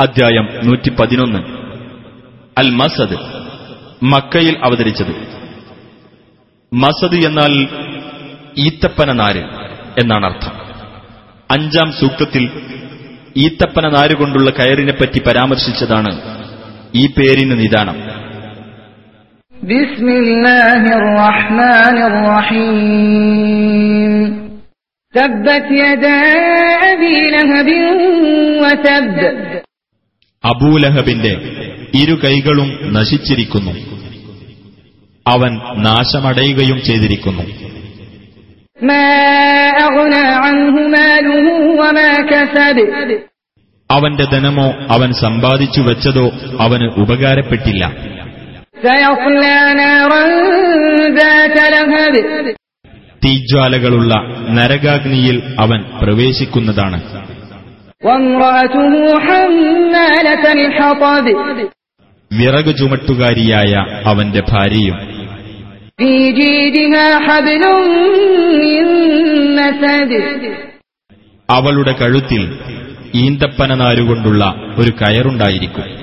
അധ്യായം നൂറ്റി പതിനൊന്ന് അൽ മസദ് മക്കയിൽ അവതരിച്ചത്. മസദ് എന്നാൽ ഈത്തപ്പന നാര് എന്നാണ് അർത്ഥം അഞ്ചാം സൂക്തത്തിൽ ഈത്തപ്പന നാര് കൊണ്ടുള്ള കയറിനെപ്പറ്റി പരാമർശിച്ചതാണ് ഈ പേരിന് നിദാനം. തബ്ബത് യദാ അബീ ലഹബിൻ വതബ് അബൂലഹബിന്റെ ഇരു കൈകളും നശിച്ചിരിക്കുന്നു. അവൻ നാശമടയുകയും ചെയ്തിരിക്കുന്നു. അവന്റെ ധനമോ അവൻ സമ്പാദിച്ചു വെച്ചതോ അവന് ഉപകാരപ്പെട്ടില്ല. തീജ്വാലകളുള്ള നരകാഗ്നിയിൽ അവൻ പ്രവേശിക്കുന്നതാണ്. വിറക് ചുമട്ടുകാരിയായ അവന്റെ ഭാര്യയും അവളുടെ കഴുത്തിൽ ഈന്തപ്പന നാരുകൊണ്ടുള്ള ഒരു കയറുണ്ടായിരിക്കും.